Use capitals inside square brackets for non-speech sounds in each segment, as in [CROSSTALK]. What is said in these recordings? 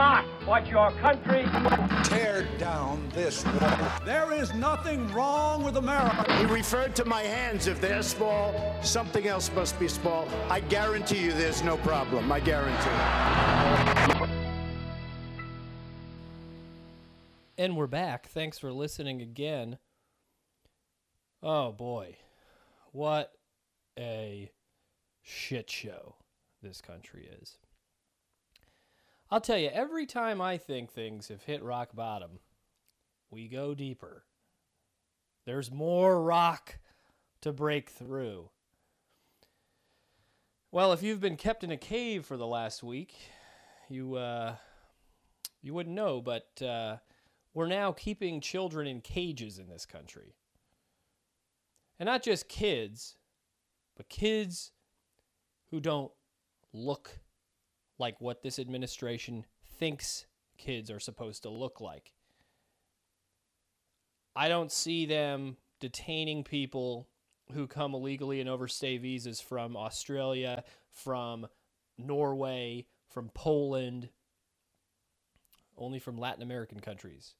not what your country. Tear down this wall. There is nothing wrong with America. He referred to my hands. If they're small, something else must be small. I guarantee you there's no problem. I guarantee. And we're back. Thanks for listening again. Oh boy. What a shit show this country is. I'll tell you, every time I think things have hit rock bottom, we go deeper. There's more rock to break through. Well, if you've been kept in a cave for the last week, you uh, you wouldn't know, but uh, we're now keeping children in cages in this country. And not just kids, but kids who don't look like what this administration thinks kids are supposed to look like. I don't see them detaining people who come illegally and overstay visas from Australia, from Norway, from Poland, only from Latin American countries.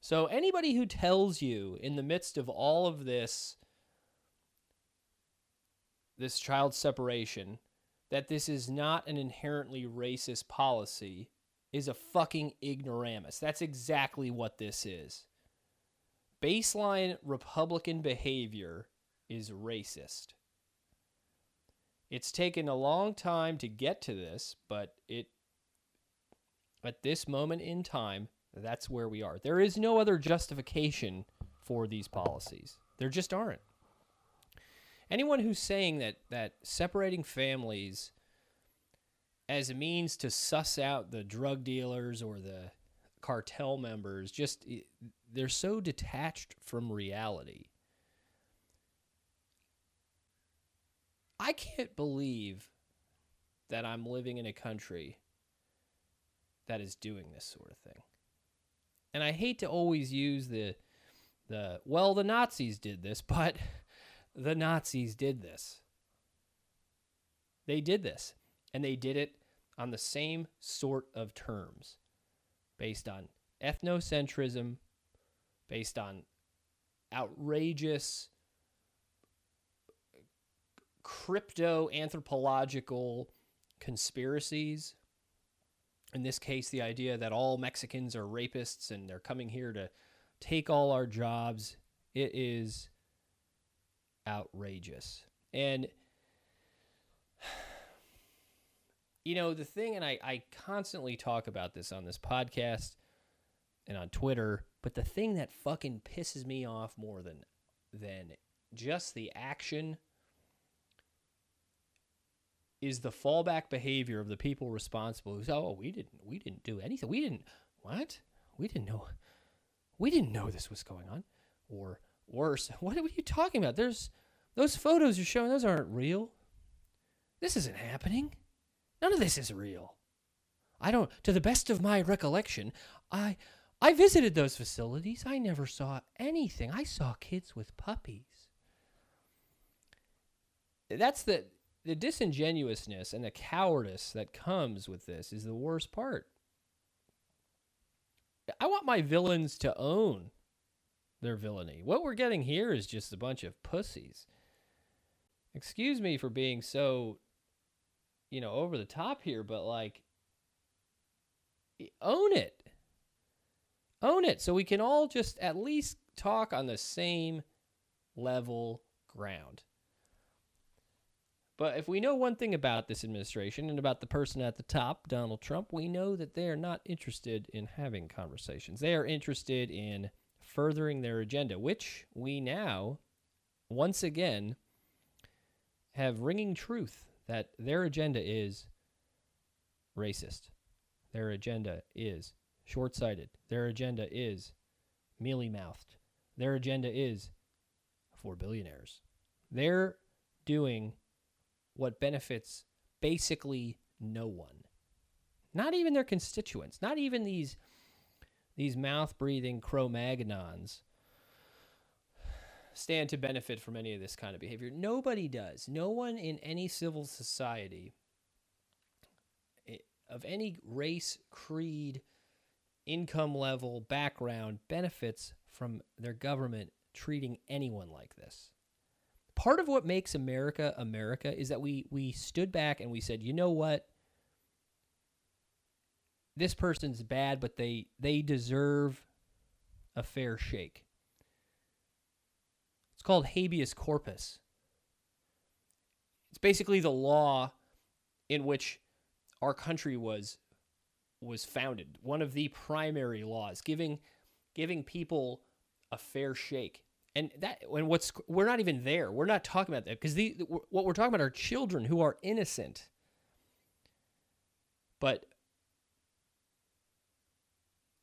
So anybody who tells you in the midst of all of this this child separation that this is not an inherently racist policy is a fucking ignoramus. That's exactly what this is. Baseline Republican behavior is racist. It's taken a long time to get to this, but it at this moment in time, that's where we are. There is no other justification for these policies. There just aren't anyone who's saying that that separating families as a means to suss out the drug dealers or the cartel members just they're so detached from reality I can't believe that I'm living in a country that is doing this sort of thing. And I hate to always use the the well the Nazis did this, [LAUGHS] but the Nazis did this. They did this, and they did it on the same sort of terms based on ethnocentrism, based on outrageous crypto anthropological conspiracies. In this case, the idea that all Mexicans are rapists and they're coming here to take all our jobs. It is outrageous. And [SIGHS] you know, the thing, and I, I constantly talk about this on this podcast and on Twitter, but the thing that fucking pisses me off more than than just the action is the fallback behavior of the people responsible who say, "Oh, we didn't, we didn't do anything. We didn't what? We didn't know, we didn't know this was going on." Or worse, [LAUGHS] what are you talking about? There's those photos you're showing; those aren't real. This isn't happening. None of this is real. I don't. To the best of my recollection, I I visited those facilities. I never saw anything. I saw kids with puppies. That's the the disingenuousness and the cowardice that comes with this is the worst part. I want my villains to own their villainy. What we're getting here is just a bunch of pussies. Excuse me for being so, you know, over the top here, but like, own it. Own it so we can all just at least talk on the same level ground. But if we know one thing about this administration and about the person at the top, Donald Trump, we know that they are not interested in having conversations. They are interested in furthering their agenda, which we now, once again, have ringing truth that their agenda is racist. Their agenda is short sighted. Their agenda is mealy mouthed. Their agenda is for billionaires. They're doing what benefits basically no one. Not even their constituents, not even these these mouth breathing Cro Magnons stand to benefit from any of this kind of behavior. Nobody does. No one in any civil society eh, of any race, creed, income level, background benefits from their government treating anyone like this. Part of what makes America America is that we we stood back and we said, "You know what? This person's bad, but they they deserve a fair shake." It's called habeas corpus. It's basically the law in which our country was was founded. One of the primary laws, giving giving people a fair shake. And that and what's we're not even there. We're not talking about that because the what we're talking about are children who are innocent. But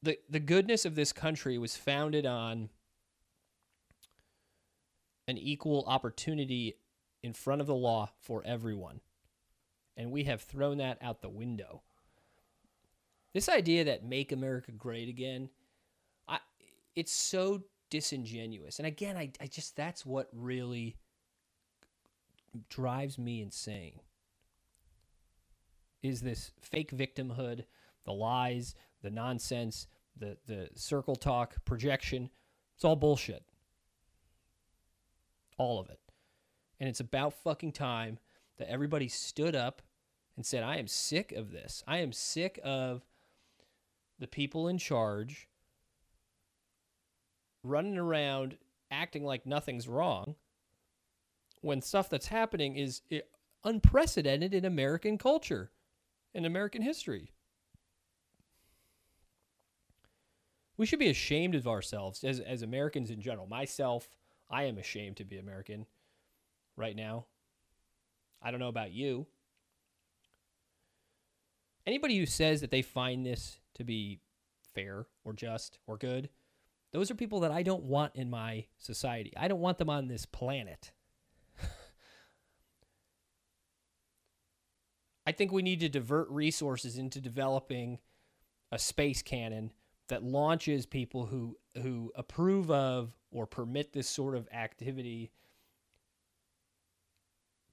the the goodness of this country was founded on an equal opportunity in front of the law for everyone. And we have thrown that out the window. This idea that make America great again, I it's so disingenuous. And again, I, I just that's what really drives me insane. Is this fake victimhood, the lies, the nonsense, the the circle talk, projection. It's all bullshit. All of it. And it's about fucking time that everybody stood up and said, I am sick of this. I am sick of the people in charge running around acting like nothing's wrong when stuff that's happening is eh, unprecedented in American culture, in American history. We should be ashamed of ourselves as, as Americans in general. Myself, I am ashamed to be American right now. I don't know about you. Anybody who says that they find this to be fair or just or good, those are people that I don't want in my society. I don't want them on this planet. [LAUGHS] I think we need to divert resources into developing a space cannon that launches people who who approve of or permit this sort of activity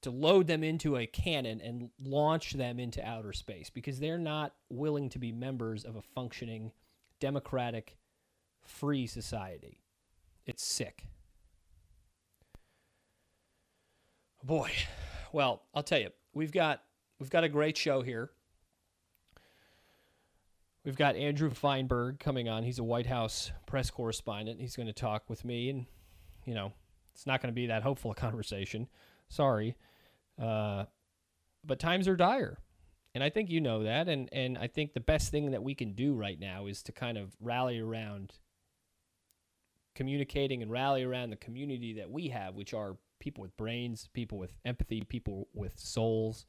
to load them into a cannon and launch them into outer space because they're not willing to be members of a functioning democratic free society. It's sick. Boy, well, I'll tell you, we've got we've got a great show here. We've got Andrew Feinberg coming on. He's a White House press correspondent. He's going to talk with me, and you know, it's not going to be that hopeful a conversation. Sorry, uh, but times are dire, and I think you know that. And and I think the best thing that we can do right now is to kind of rally around communicating and rally around the community that we have, which are people with brains, people with empathy, people with souls,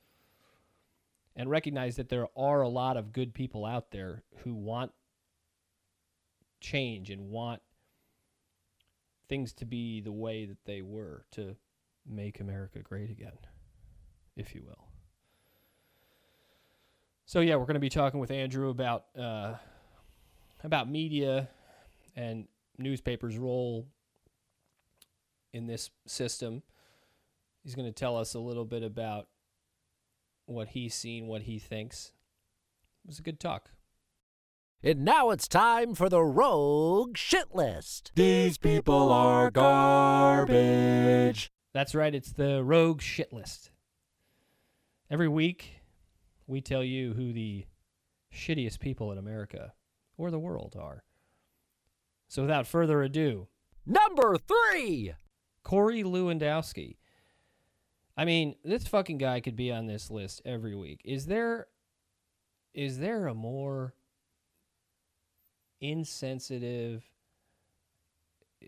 and recognize that there are a lot of good people out there who want change and want things to be the way that they were to make America great again, if you will. So yeah, we're going to be talking with Andrew about uh, about media and newspaper's role in this system. He's going to tell us a little bit about what he's seen, what he thinks. It was a good talk. And now it's time for the Rogue Shit List. These people are garbage. That's right, it's the Rogue Shit List. Every week, we tell you who the shittiest people in America or the world are. So without further ado, number three, Corey Lewandowski. I mean, this fucking guy could be on this list every week. Is there is there a more insensitive [SIGHS]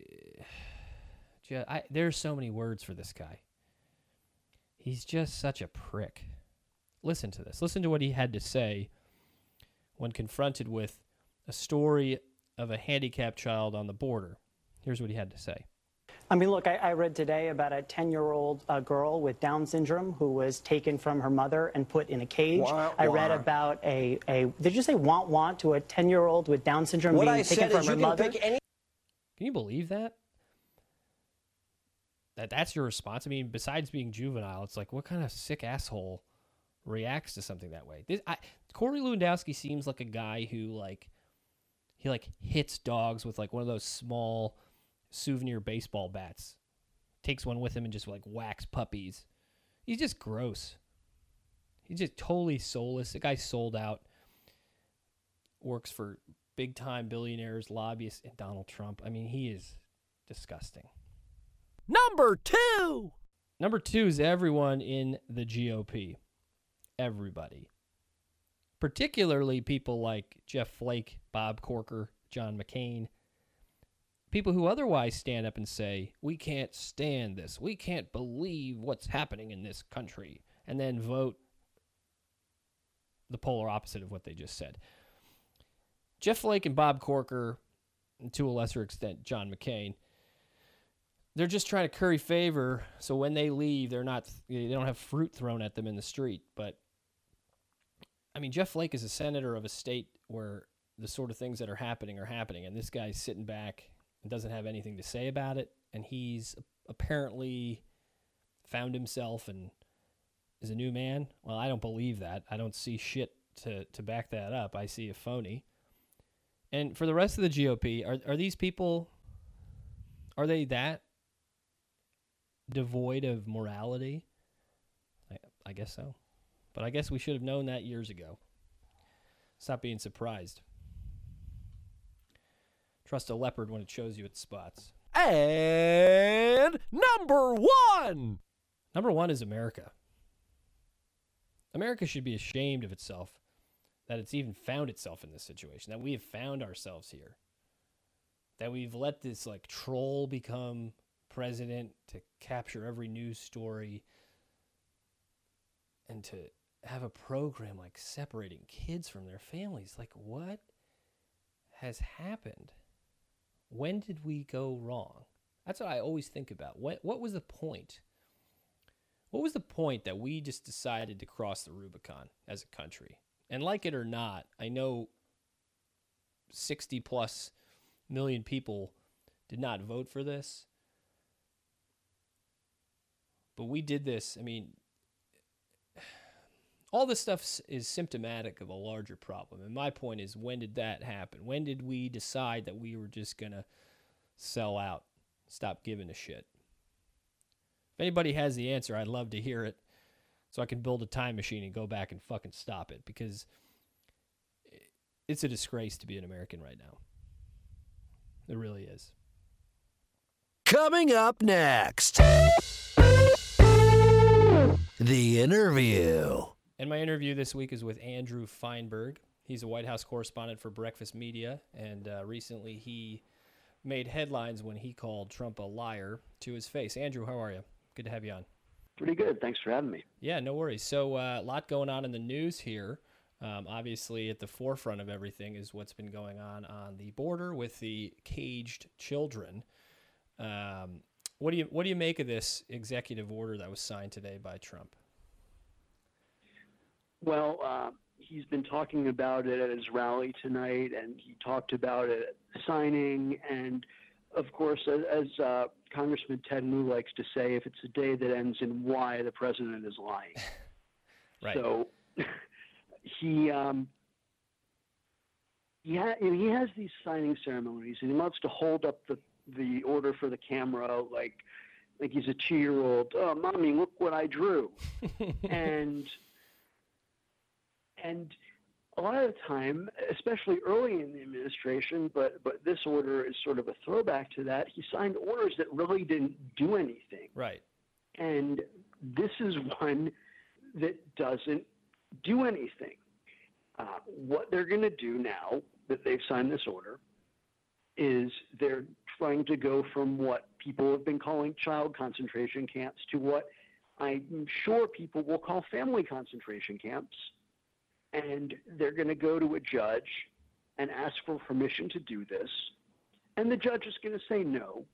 just, I, there's so many words for this guy. He's just such a prick. Listen to this. Listen to what he had to say when confronted with a story of a handicapped child on the border. Here's what he had to say. I mean, look, I, I read today about a 10 year old uh, girl with Down syndrome who was taken from her mother and put in a cage. Wah, I read about a, a, did you say want want to a 10 year old with Down syndrome What being I taken said from is her you can mother? pick any. Can you believe that? That that's your response. I mean, besides being juvenile, it's like what kind of sick asshole reacts to something that way. This I, Corey Lewandowski seems like a guy who like he like hits dogs with like one of those small souvenir baseball bats. Takes one with him and just like whacks puppies. He's just gross. He's just totally soulless. The guy sold out. Works for big time billionaires, lobbyists, and Donald Trump. I mean, he is disgusting. Number two. Number two is everyone in the GOP. Everybody. Particularly people like Jeff Flake, Bob Corker, John McCain. People who otherwise stand up and say, we can't stand this. We can't believe what's happening in this country. And then vote the polar opposite of what they just said. Jeff Flake and Bob Corker, and to a lesser extent, John McCain, they're just trying to curry favor so when they leave they're not they don't have fruit thrown at them in the street but i mean jeff flake is a senator of a state where the sort of things that are happening are happening and this guy's sitting back and doesn't have anything to say about it and he's apparently found himself and is a new man well i don't believe that i don't see shit to, to back that up i see a phony and for the rest of the gop are, are these people are they that devoid of morality? I, I guess so. But I guess we should have known that years ago. Stop being surprised. Trust a leopard when it shows you its spots. And number one. Number one is America. America should be ashamed of itself that it's even found itself in this situation, that we have found ourselves here, that we've let this like troll become president to capture every news story and to have a program like separating kids from their families. Like, what has happened? When did we go wrong? That's what I always think about. What, what was the point? What was the point that we just decided to cross the Rubicon as a country? And like it or not, I know 60 plus million people did not vote for this. But we did this. I mean, all this stuff is symptomatic of a larger problem. And my point is, when did that happen? When did we decide that we were just going to sell out, stop giving a shit? If anybody has the answer, I'd love to hear it so I can build a time machine and go back and fucking stop it because it's a disgrace to be an American right now. It really is. Coming up next, the interview. And my interview this week is with Andrew Feinberg. He's a White House correspondent for Breakfast Media, and uh, recently he made headlines when he called Trump a liar to his face. Andrew, how are you? Good to have you on. Pretty good. Thanks for having me. Yeah, no worries. So, uh, a lot going on in the news here. Um, obviously, at the forefront of everything is what's been going on on the border with the caged children. Um, what do you what do you make of this executive order that was signed today by Trump? Well, uh, he's been talking about it at his rally tonight, and he talked about it signing. And of course, as, as uh, Congressman Ted Lieu likes to say, if it's a day that ends in Y, the president is lying. [LAUGHS] right. So [LAUGHS] he um, he, ha- he has these signing ceremonies, and he wants to hold up the the order for the camera like like he's a two year old. Oh, mommy, look what I drew, [LAUGHS] and and a lot of the time, especially early in the administration, but but this order is sort of a throwback to that. He signed orders that really didn't do anything. Right. And this is one that doesn't do anything. Uh, what they're going to do now that they've signed this order is they're trying to go from what people have been calling child concentration camps to what I'm sure people will call family concentration camps. And they're going to go to a judge and ask for permission to do this. And the judge is going to say no.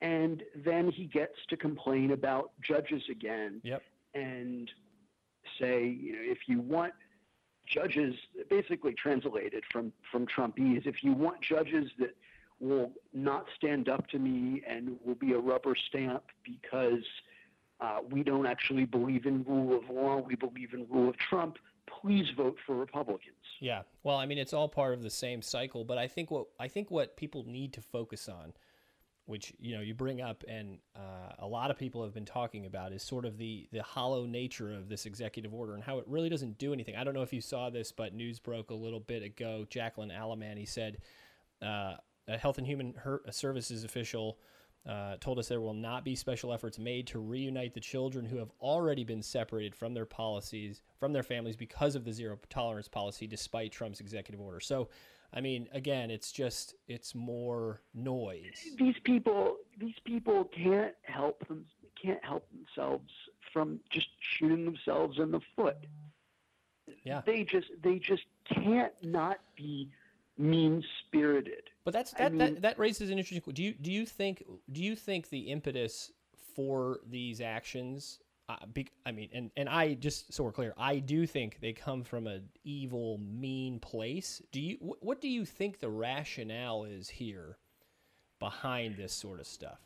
And then he gets to complain about judges again Yep. and say, you know, if you want judges, basically translated from from Trumpese, if you want judges that will not stand up to me and will be a rubber stamp because Uh, we don't actually believe in rule of law. We believe in rule of Trump. Please vote for Republicans. Yeah. Well, I mean, it's all part of the same cycle, but I think what I think what people need to focus on, which you know you bring up, and uh, a lot of people have been talking about, is sort of the the hollow nature of this executive order and how it really doesn't do anything. I don't know if you saw this, but news broke a little bit ago. Jacqueline Alemany said uh, a Health and Human Services official uh, told us there will not be special efforts made to reunite the children who have already been separated from their policies, from their families because of the zero tolerance policy, despite Trump's executive order. So, I mean, again, it's just it's more noise. These people, these people can't help them, can't help themselves from just shooting themselves in the foot. Yeah, they just they just can't not be mean spirited. But that's that, I mean, that that raises an interesting. Do you do you think do you think the impetus for these actions? Uh, be, I mean, and and I just so we're clear, I do think they come from an evil, mean place. Do you? Wh- what do you think the rationale is here behind this sort of stuff?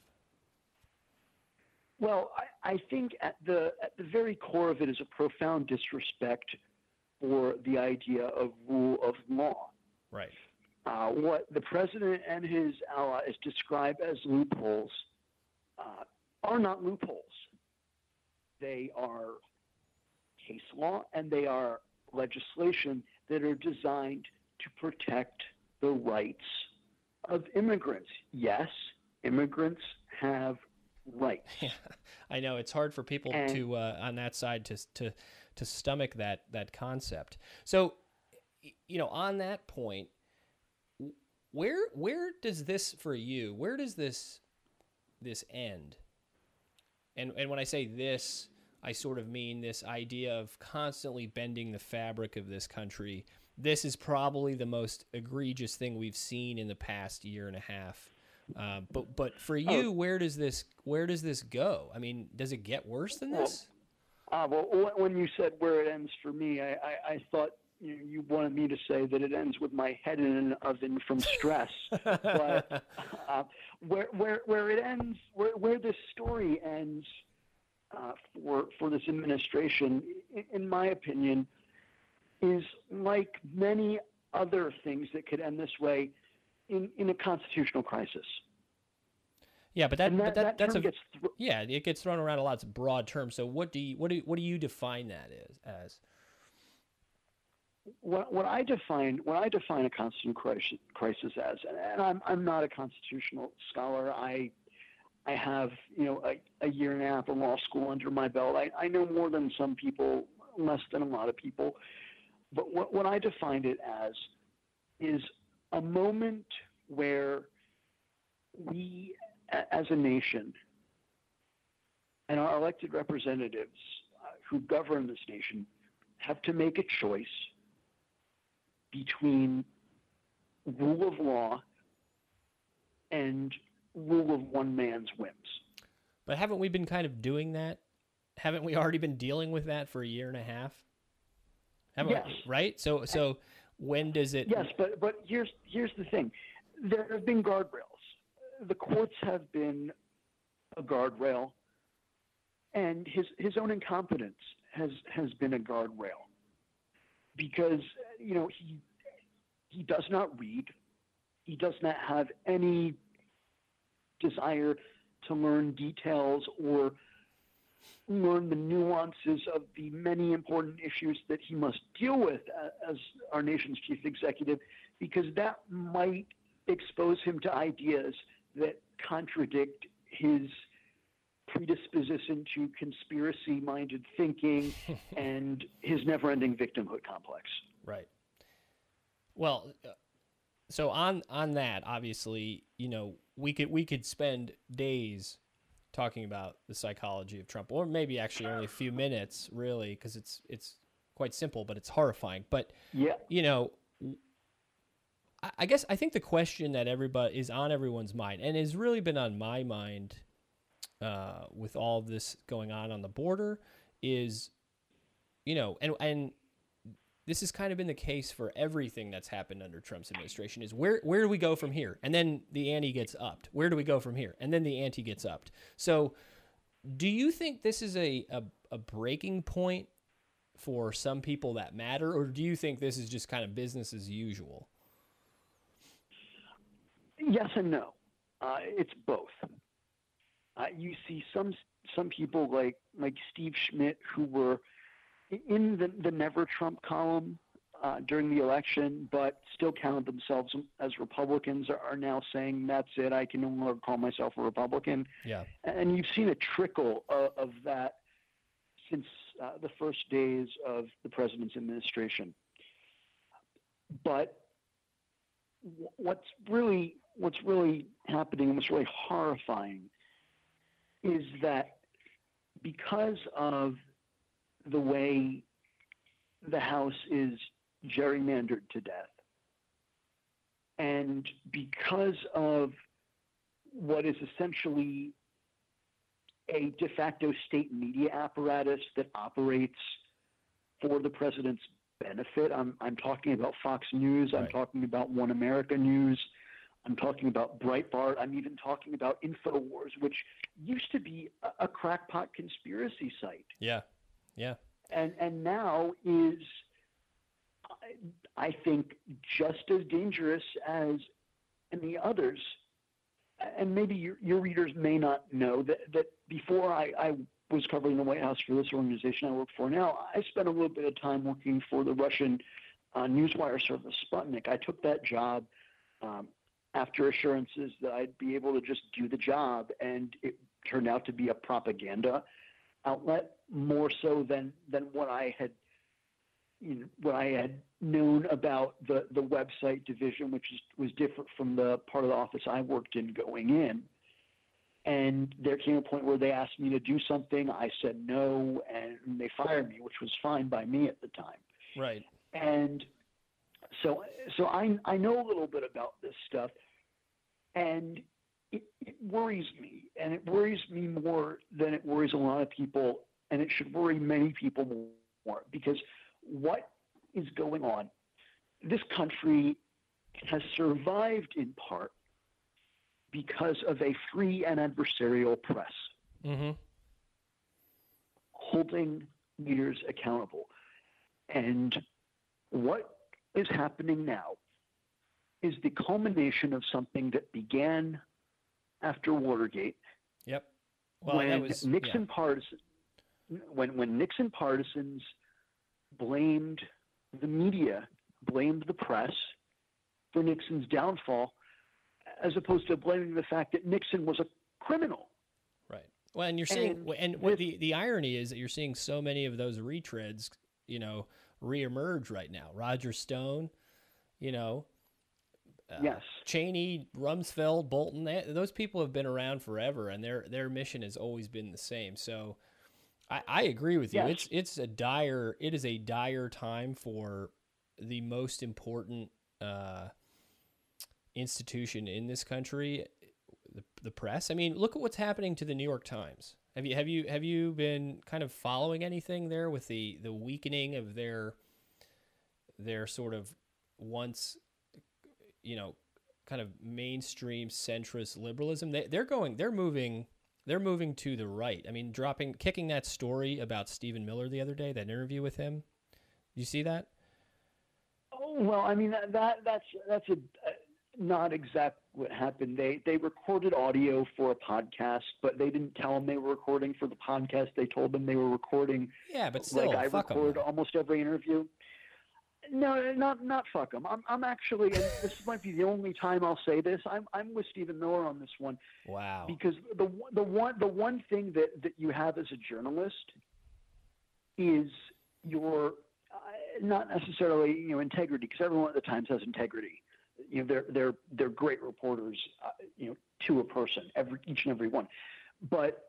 Well, I, I think at the at the very core of it is a profound disrespect for the idea of rule of law. Right. Uh, what the president and his allies describe as loopholes uh, are not loopholes. They are case law and they are legislation that are designed to protect the rights of immigrants. Yes, immigrants have rights. [LAUGHS] Yeah, I know it's hard for people and, to uh, on that side to to to stomach that that concept. So, you know, on that point, where where does this for you? Where does this this end? And and when I say this, I sort of mean this idea of constantly bending the fabric of this country. This is probably the most egregious thing we've seen in the past year and a half. Uh, but but for you, oh. where does this where does this go? I mean, does it get worse than this? Well, uh, well when you said where it ends for me, I, I, I thought you, you wanted me to say that it ends with my head in an oven from stress. [LAUGHS] but uh, where, where, where it ends, where, where this story ends uh, for, for this administration, in, in my opinion, is like many other things that could end this way in, in a constitutional crisis. Yeah, but that, that but that, that that's a th- yeah, it gets thrown around a lot. It's a broad term. So what do you what do you, what do you define that as? as? What, what I define when I define a constitutional crisis, as, and I'm I'm not a constitutional scholar. I I have you know a, a year and a half of law school under my belt. I, I know more than some people, less than a lot of people. But what, what I defined it as is a moment where we, as a nation, and our elected representatives uh, who govern this nation, have to make a choice between rule of law and rule of one man's whims. But haven't we been kind of doing that? Haven't we already been dealing with that for a year and a half? Haven't yes. We, right? So so when does it Yes, but but here's here's the thing. There have been guardrails. The courts have been a guardrail and his his own incompetence has has been a guardrail because you know he he does not read. He does not have any desire to learn details or learn the nuances of the many important issues that he must deal with as our nation's chief executive, because that might expose him to ideas that contradict his predisposition to conspiracy minded thinking [LAUGHS] and his never ending victimhood complex. Right. Well, uh, so on on that, obviously, you know, we could we could spend days talking about the psychology of Trump, or maybe actually only a few minutes, really, because it's it's quite simple, but it's horrifying. But yeah, you know, I guess I think the question that everybody is on everyone's mind, and has really been on my mind uh, with all this going on on the border is, you know, and and this has kind of been the case for everything that's happened under Trump's administration is where where do we go from here? And then the ante gets upped. Where do we go from here? And then the ante gets upped. So Do you think this is a, a, a breaking point for some people that matter, or do you think this is just kind of business as usual? Yes and no. Uh, it's both. Uh, you see some some people like like Steve Schmidt who were in the, the Never Trump column uh, during the election, but still counted themselves as Republicans, are, are now saying that's it. I can no longer call myself a Republican. Yeah. And you've seen a trickle of, of that since uh, the first days of the president's administration. But what's really what's really happening and what's really horrifying is that because of the way the House is gerrymandered to death, and because of what is essentially a de facto state media apparatus that operates for the president's benefit. I'm, I'm talking about Fox News. I'm talking about One America News. I'm talking about Breitbart. I'm even talking about InfoWars, which used to be a, crackpot conspiracy site. Yeah. Yeah. And, and now is, I, I think, just as dangerous as any others. And maybe your, your readers may not know that, that before I, I was covering the White House for this organization I work for now, I spent a little bit of time working for the Russian uh, newswire service Sputnik. I took that job um, after assurances that I'd be able to just do the job, and it turned out to be a propaganda outlet more so than than what I had you know, what I had known about the the website division, which is, was different from the part of the office I worked in going in. And there came a point where they asked me to do something. I said no, and they fired me, which was fine by me at the time. Right. And so, so I I know a little bit about this stuff, and it, it worries me, and it worries me more than it worries a lot of people, and it should worry many people more because what is going on? This country has survived in part because of a free and adversarial press Mm-hmm. holding leaders accountable. And what is happening now is the culmination of something that began after Watergate Yep. Well, when that was Nixon yeah. partisan when when Nixon partisans blamed the media, blamed the press for Nixon's downfall, as opposed to blaming the fact that Nixon was a criminal. Right. Well, and you're seeing, And and, with- the the irony is that you're seeing so many of those retreads, you know, reemerge right now. Roger Stone, you know, uh, yes. Cheney, Rumsfeld, Bolton, they, those people have been around forever, and their their mission has always been the same. So, I, I agree with you. Yes. It's it's a dire it is a dire time for the most important uh, institution in this country, the, the press. I mean, look at what's happening to the New York Times. Have you have you have you been kind of following anything there with the the weakening of their their sort of once you know kind of mainstream centrist liberalism they, they're going they're moving they're moving to the right i mean dropping kicking that story about stephen miller the other day that interview with him you see that Oh, well, I mean that, that that's that's a uh, not exact what happened. They they recorded audio for a podcast, but they didn't tell them they were recording for the podcast. They told them they were recording. yeah but still like I 'em. record almost every interview. No, not not fuck them. I'm I'm actually, and this might be the only time I'll say this. I'm I'm with Stephen Miller on this one wow because the the one the one thing that that you have as a journalist is your uh, not necessarily you know integrity because everyone at the Times has integrity. You know they're they're they're great reporters. Uh, you know to a person every each and every one, but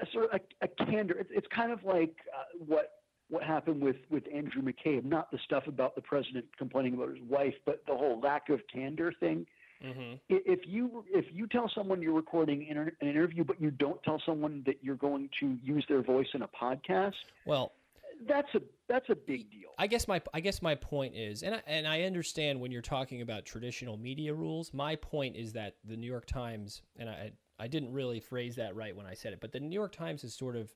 a sort of a, a candor. It's, it's kind of like uh, what what happened with with Andrew McCabe. Not the stuff about the president complaining about his wife, but the whole lack of candor thing. mm-hmm. If you if you tell someone you're recording inter- an interview, but you don't tell someone that you're going to use their voice in a podcast, well that's a that's a big deal. I guess my I guess my point is, and I, and I understand when you're talking about traditional media rules. My point is that the New York Times, and I I didn't really phrase that right when I said it, but the New York Times is sort of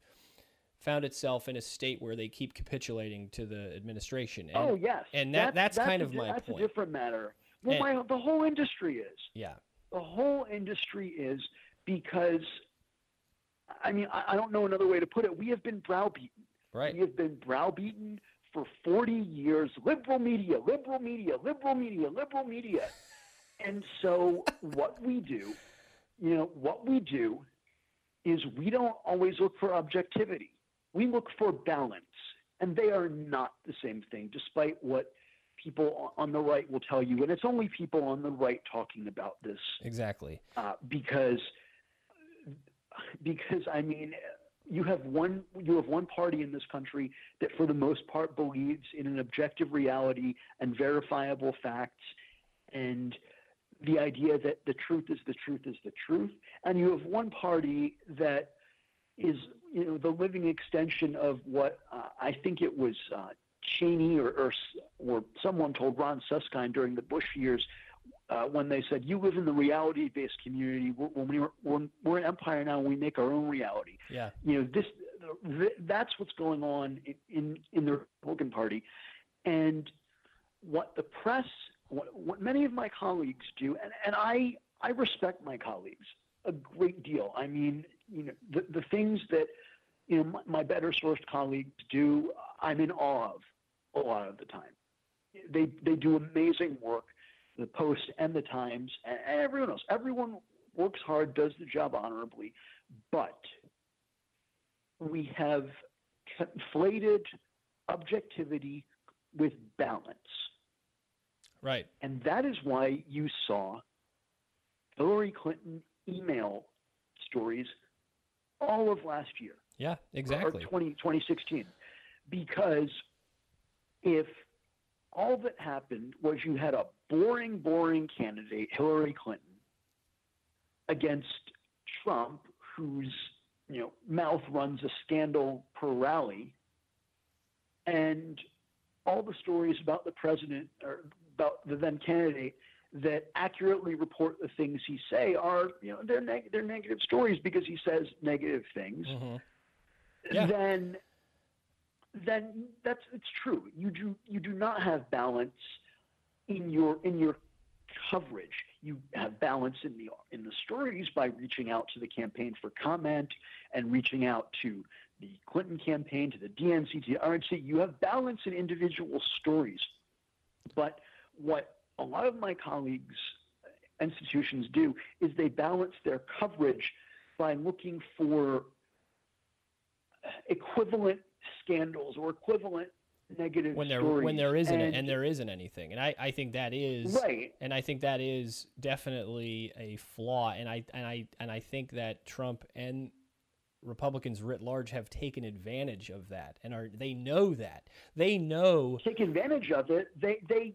found itself in a state where they keep capitulating to the administration. And, oh yes, and that that's, kind a, of my that's point. a different matter. Well, And- my, the whole industry is. Yeah, The whole industry is because, I mean, I, I don't know another way to put it. We have been browbeaten. right. We have been browbeaten for 40 years. Liberal media, liberal media, liberal media, liberal media. [LAUGHS] And so what we do, you know, what we do is we don't always look for objectivity. We look for balance. And they are not the same thing, despite what people on the right will tell you. And it's only people on the right talking about this Exactly. uh, because because I mean you have one you have one party in this country that for the most part believes in an objective reality and verifiable facts and the idea that the truth is the truth is the truth and you have one party that is you know the living extension of what uh, I think it was uh, Cheney or, or or someone told Ron Suskind during the Bush years uh, when they said you live in the reality-based community. We're, when we were, we're, we're an empire now, we make our own reality. Yeah. You know this. th- That's what's going on in, in in the Republican Party, and what the press, what, what many of my colleagues do, and, and I I respect my colleagues a great deal. I mean, you know, the the things that you know my, my better sourced colleagues do, I'm in awe of a lot of the time. They they do amazing work, the Post and the Times and, and everyone else. Everyone works hard, does the job honorably, but we have conflated objectivity with balance. Right. And that is why you saw Hillary Clinton email stories all of last year, Yeah. or Exactly. 20, 2016. Because if all that happened was you had a boring, boring candidate, Hillary Clinton, against Trump, whose you know mouth runs a scandal per rally, and all the stories about the president or about the then candidate that accurately report the things he say are you know they're neg- they're negative stories because he says negative things. Hmm Yeah. then then that's it's true. You do you do not have balance in your in your coverage. You have balance in the in the stories by reaching out to the campaign for comment and reaching out to the Clinton campaign to the DNC to the RNC you have balance in individual stories. But what a lot of my colleagues institutions do is they balance their coverage by looking for equivalent scandals or equivalent negative When there stories. when there isn't and, and there isn't anything, and I I think that is right and I think that is definitely a flaw. And I and I and I think that Trump and Republicans writ large have taken advantage of that, and are they know that they know take advantage of it they they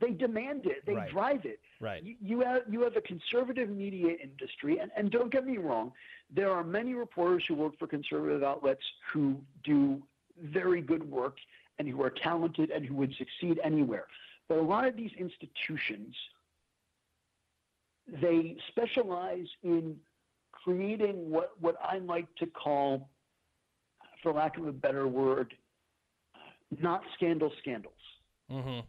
they demand it they Right. drive it right. you, you have you have a conservative media industry and, and don't get me wrong there are many reporters who work for conservative outlets who do very good work and who are talented and who would succeed anywhere but a lot of these institutions they specialize in creating what what I like to call for lack of a better word not scandal scandals Mm-hmm.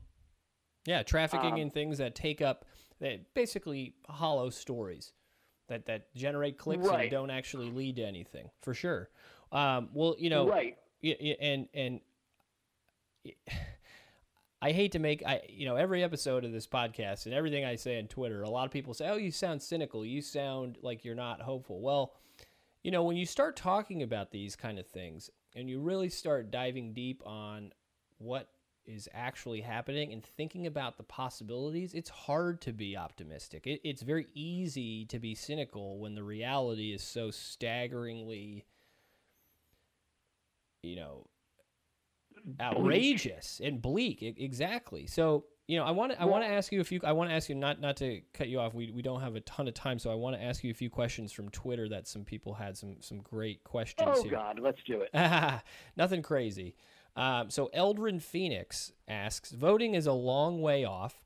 Yeah, trafficking Um, in things that take up that basically hollow stories that that generate clicks and don't actually lead to anything for sure. Um, well, you know, right and and [SIGHS] I hate to make I you know every episode of this podcast and everything I say on Twitter, a lot of people say, "Oh, you sound cynical. You sound like you're not hopeful." Well, you know, when you start talking about these kind of things and you really start diving deep on what is actually happening and thinking about the possibilities, it's hard to be optimistic. It, it's very easy to be cynical when the reality is so staggeringly, you know, outrageous and bleak. E- exactly. So, you know, I want to I want to ask you a few. I want to ask you not not to cut you off. We we don't have a ton of time, so I want to ask you a few questions from Twitter that some people had some some great questions oh here. god let's do it [LAUGHS] Nothing crazy. Um, so Eldrin Phoenix asks, voting is a long way off,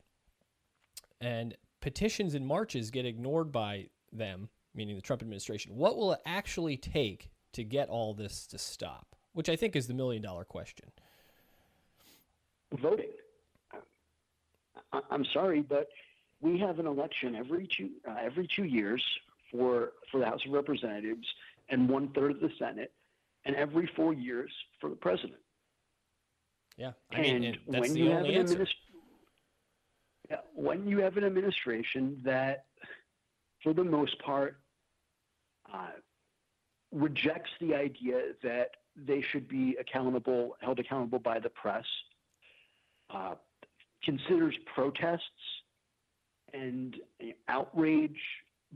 and petitions and marches get ignored by them. meaning the Trump administration, what will it actually take to get all this to stop? Which I think is the million dollar question. Voting. I'm sorry, but we have an election every two uh, every two years for for the House of Representatives and one third of the Senate, and every four years for the president. Yeah, I mean, and it- when you have an administ- yeah, when you have an administration that, for the most part, uh, rejects the idea that they should be accountable, held accountable by the press, uh, considers protests and outrage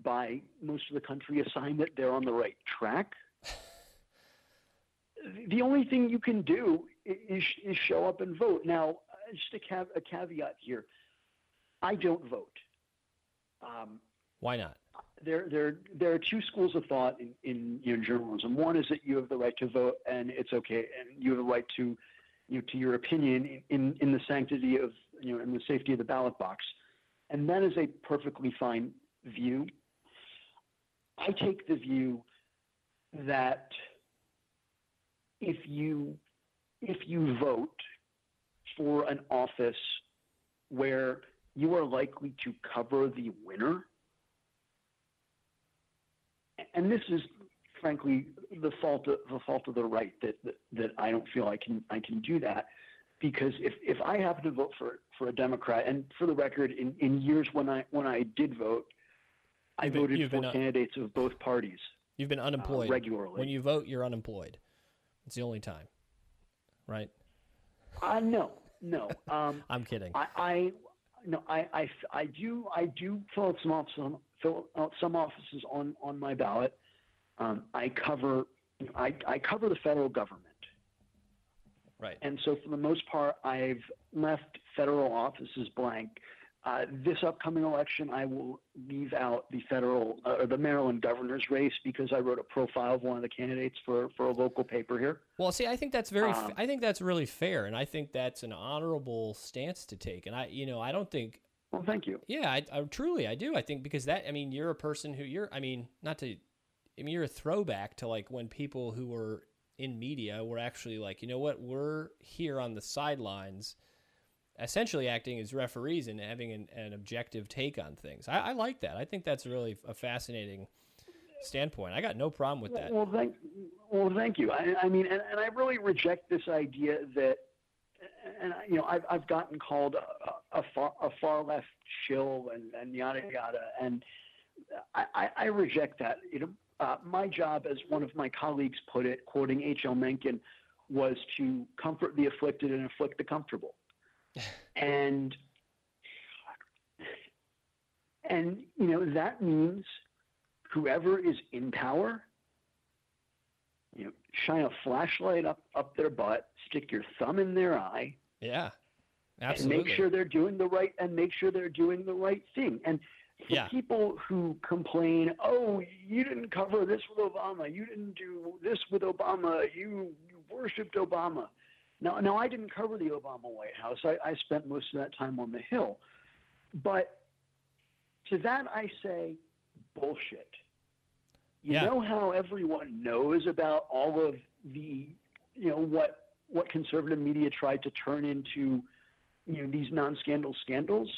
by most of the country a sign that they're on the right track. [LAUGHS] the only thing you can do is, is show up and vote. Now, just a, cav- a caveat here: I don't vote. Um, Why not? there, there, there are two schools of thought in, in you know, journalism. One is that you have the right to vote, and it's okay, and you have the right to, you know, to your opinion in, in the sanctity of, you know, in the safety of the ballot box, and that is a perfectly fine view. I take the view that if you if you vote for an office where you are likely to cover the winner, and this is frankly the fault of the fault of the right that, that that I don't feel I can I can do that because if, if I happen to vote for for a Democrat and for the record in, in years when I when I did vote I You've voted for uh, candidates of both parties. You've been unemployed regularly. When you vote, you're unemployed. It's the only time, right? Uh, no, no. Um, [LAUGHS] I'm kidding. I, I no, I, I, I do I do fill out some offices, fill out some offices on on my ballot. Um, I cover I, I cover the federal government, Right. and so for the most part, I've left federal offices blank. Uh, this upcoming election, I will leave out the federal uh, or the Maryland governor's race because I wrote a profile of one of the candidates for for a local paper here. Well, see, I think that's very. Um, I think that's really fair, and I think that's an honorable stance to take. And I, you know, I don't think. Well, thank you. Yeah, I, I truly I do. I think because that. I mean, you're a person who you're. I mean, not to. I mean, you're a throwback to like when people who were in media were actually like, you know what, we're here on the sidelines, essentially acting as referees and having an, an objective take on things. I, I like that. I think that's really a fascinating standpoint. I got no problem with that. Well, thank, well, thank you. I, I mean, and, and I really reject this idea that, and you know, I've I've gotten called a, a far a far left shill and, and yada yada, and I, I, reject that. You know, uh, my job, as one of my colleagues put it, quoting H. L. Mencken, was to comfort the afflicted and afflict the comfortable, and and you know that means whoever is in power, you know, shine a flashlight up up their butt, stick your thumb in their eye, Yeah, absolutely. and make sure they're doing the right and make sure they're doing the right thing. And for Yeah. people who complain, "Oh, you didn't cover this with Obama. You didn't do this with Obama. You, you worshipped Obama." No, no, I didn't cover the Obama White House. I, I spent most of that time on the Hill. But to that, I say, bullshit. You Yeah. know how everyone knows about all of the, you know, what what conservative media tried to turn into, you know, these non-scandal scandals.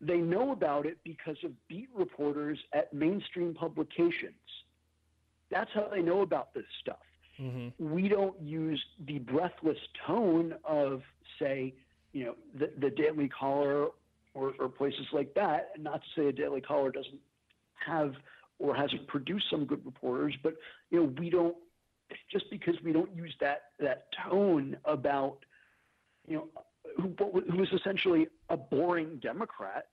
They know about it because of beat reporters at mainstream publications. That's how they know about this stuff. Hmm We don't use the breathless tone of, say, you know, the, the Daily Caller or, or places like that. And not to say a Daily Caller doesn't have or hasn't produced some good reporters, but you know, we don't just because we don't use that that tone about, you know, who, who was essentially a boring Democrat.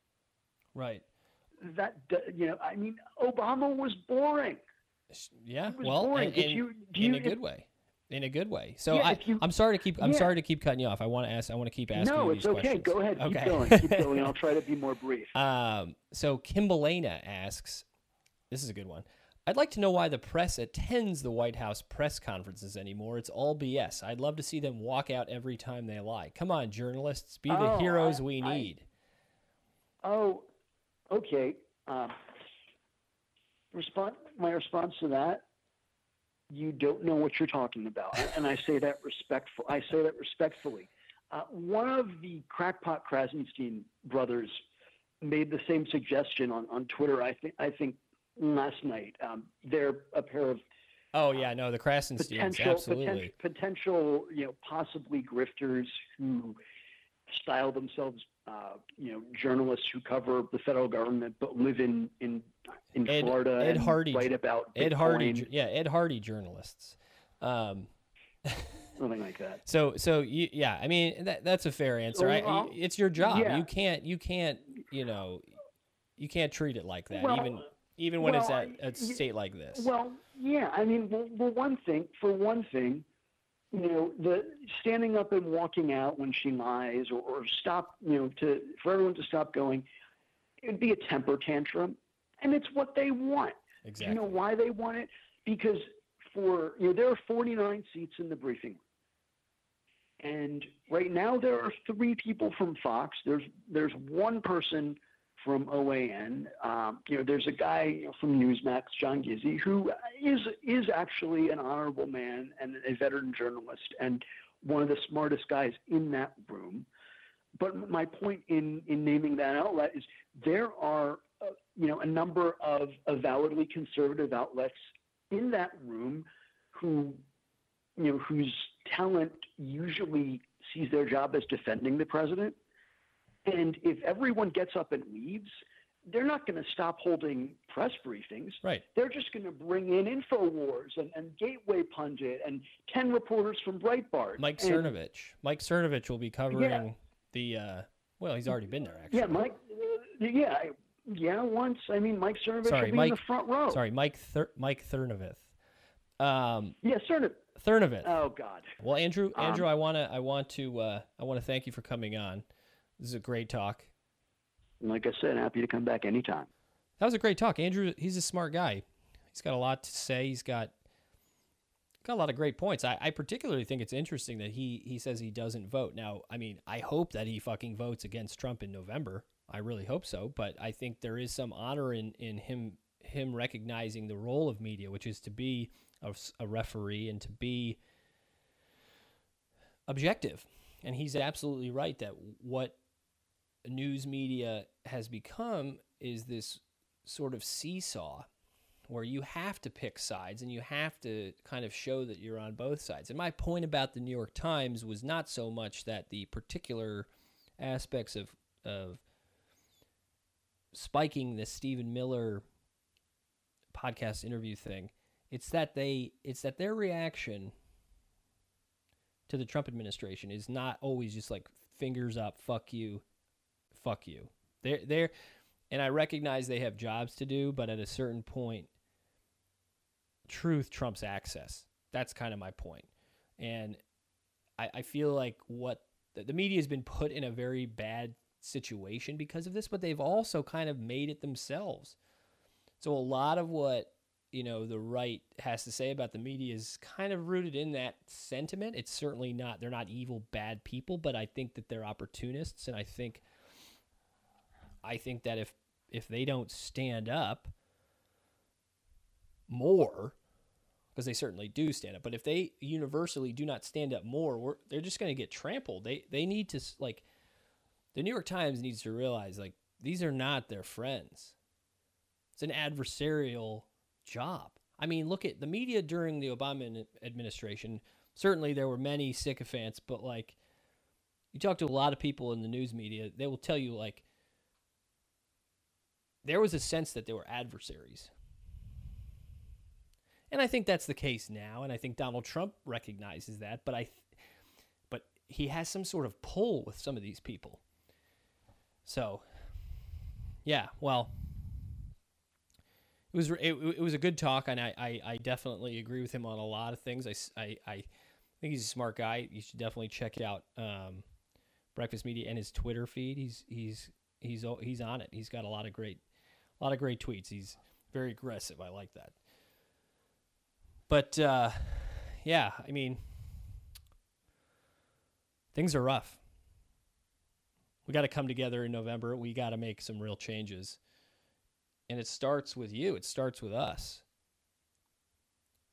Right. That you know, I mean, Obama was boring. Yeah. Well, boring. and, If and you- in a good way. In a good way. So Yeah, I, you, I'm sorry to keep. I'm Yeah. sorry to keep cutting you off. I want to ask. I want to keep asking. no, you it's these okay. questions. Go ahead. Okay. Keep going. Keep going. [LAUGHS] I'll try to be more brief. Um, so Kimbalena asks, this is a good one. I'd like to know why the press attends the White House press conferences anymore. It's all BS. I'd love to see them walk out every time they lie. Come on, journalists, be the Oh, heroes I- we I- need. Oh, okay. Um, response, my response to that, you don't know what you're talking about, and I say that respectful. I say that respectfully. Uh, one of the crackpot Krasenstein brothers made the same suggestion on, on Twitter. I think I think last night. Um, they're a pair of Oh yeah, no, the Krasensteins, potential, absolutely. potential, potential, you know, possibly grifters who style themselves, uh, you know, journalists who cover the federal government but live in in in Ed, Florida Ed and Hardy, write about Ed Hardy, yeah, Ed Hardy journalists. Um, something like that. [LAUGHS] so so you, yeah, I mean that that's a fair answer. I, Well, it's your job. yeah. You can't you can't you know you can't treat it like that Well, even even when it's at a state like this. Well, yeah. I mean, well, well, one thing for one thing, you know, the standing up and walking out when she lies, or, or stop, you know, to for everyone to stop going, it would be a temper tantrum, and it's what they want. exactly. Do you know why they want it? Because for you know, there are 49 seats in the briefing room. And right now there are three people from Fox. There's there's one person from OAN. Um, you know, there's a guy you know, from Newsmax, John Gizzi, who is is actually an honorable man and a veteran journalist and one of the smartest guys in that room. But my point in in naming that outlet is there are uh, you know a number of avowedly conservative outlets in that room who you know whose talent usually sees their job as defending the president and if everyone gets up and leaves they're not going to stop holding press briefings Right. they're just going to bring in infowars and, and gateway pundit and 10 reporters from breitbart Mike And- Cernovich. Mike Cernovich will be covering the. Uh, well, he's already been there actually. yeah mike uh, yeah yeah once i mean mike Cernovich Sorry, will be Mike. in the front row Sorry, Mike Thur- Mike Thurnovith. Um, yeah Cernovich. Thurnovith. oh god Well, Andrew, Um, Andrew, I wanna, I want to, uh, I want to thank you for coming on. This is a great talk. like i said happy to come back anytime That was a great talk. Andrew, he's a smart guy. He's got a lot to say. He's got got a lot of great points. I, I particularly think it's interesting that he he says he doesn't vote. Now, I mean, I hope that he fucking votes against Trump in November. I really hope so. But I think there is some honor in in him him recognizing the role of media, which is to be a referee and to be objective. And he's absolutely right that what news media has become is this sort of seesaw where you have to pick sides and you have to kind of show that you're on both sides. And my point about the New York Times was not so much that the particular aspects of of spiking the Stephen Miller podcast interview thing. It's that they it's that their reaction to the Trump administration is not always just like fingers up, fuck you, fuck you. They're they're and I recognize they have jobs to do, but at a certain point, truth trumps access. That's kind of my point. And I, I feel like what the, the media has been put in a very bad situation because of this, but they've also kind of made it themselves. So a lot of what you know the right has to say about the media is kind of rooted in that sentiment. It's certainly not they're not evil bad people, but I think that they're opportunists and I think I think that if if they don't stand up more because they certainly do stand up, but if they universally do not stand up more, they're just going to get trampled. They they need to like the New York Times needs to realize like these are not their friends. It's an adversarial job. I mean, look at the media during the Obama administration. Certainly, there were many sycophants, but like, you talk to a lot of people in the news media, they will tell you like, there was a sense that they were adversaries. And I think that's the case now, and I think Donald Trump recognizes that. But I, but he has some sort of pull with some of these people. So, yeah, well, it was it, it was a good talk, and I, I, I definitely agree with him on a lot of things. I, I, I think he's a smart guy. You should definitely check out um, Breakfast Media and his Twitter feed. He's he's he's he's on it. He's got a lot of great a lot of great tweets. He's very aggressive. I like that. But uh, yeah, I mean, things are rough. We got to come together in November. We got to make some real changes. And it starts with you. It starts with us.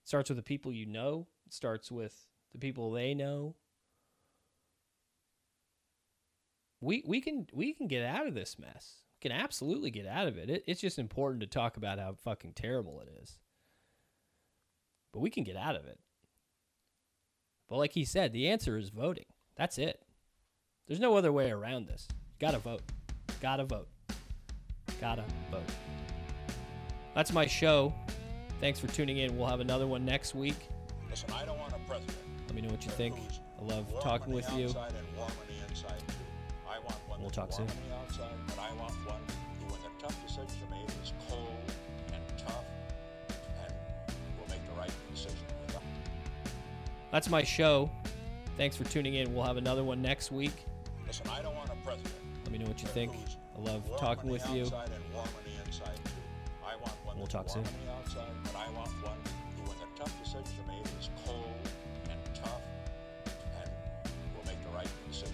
It starts with the people you know. It starts with the people they know. We we can we can get out of this mess. Can absolutely get out of it. it. It's just important to talk about how fucking terrible it is. But we can get out of it. But like he said, the answer is voting. That's it. There's no other way around this. You Gotta vote. Gotta vote. Gotta vote. That's my show. Thanks for tuning in. We'll have another one next week. Listen, I don't want a president. Let me know what you think. I love warm talking with you. We'll talk soon. on the outside, but I want one who, when the tough decisions are made, is cold and tough and will make the right decision. That's my show. Thanks for tuning in. We'll have another one next week. Listen, I don't want a president. Let me know what you think. I love talking with you. and warm on the inside too. I want one We'll talk warm soon. on the outside, but I want one who, when the tough decisions are made, is cold and tough and will make the right decision.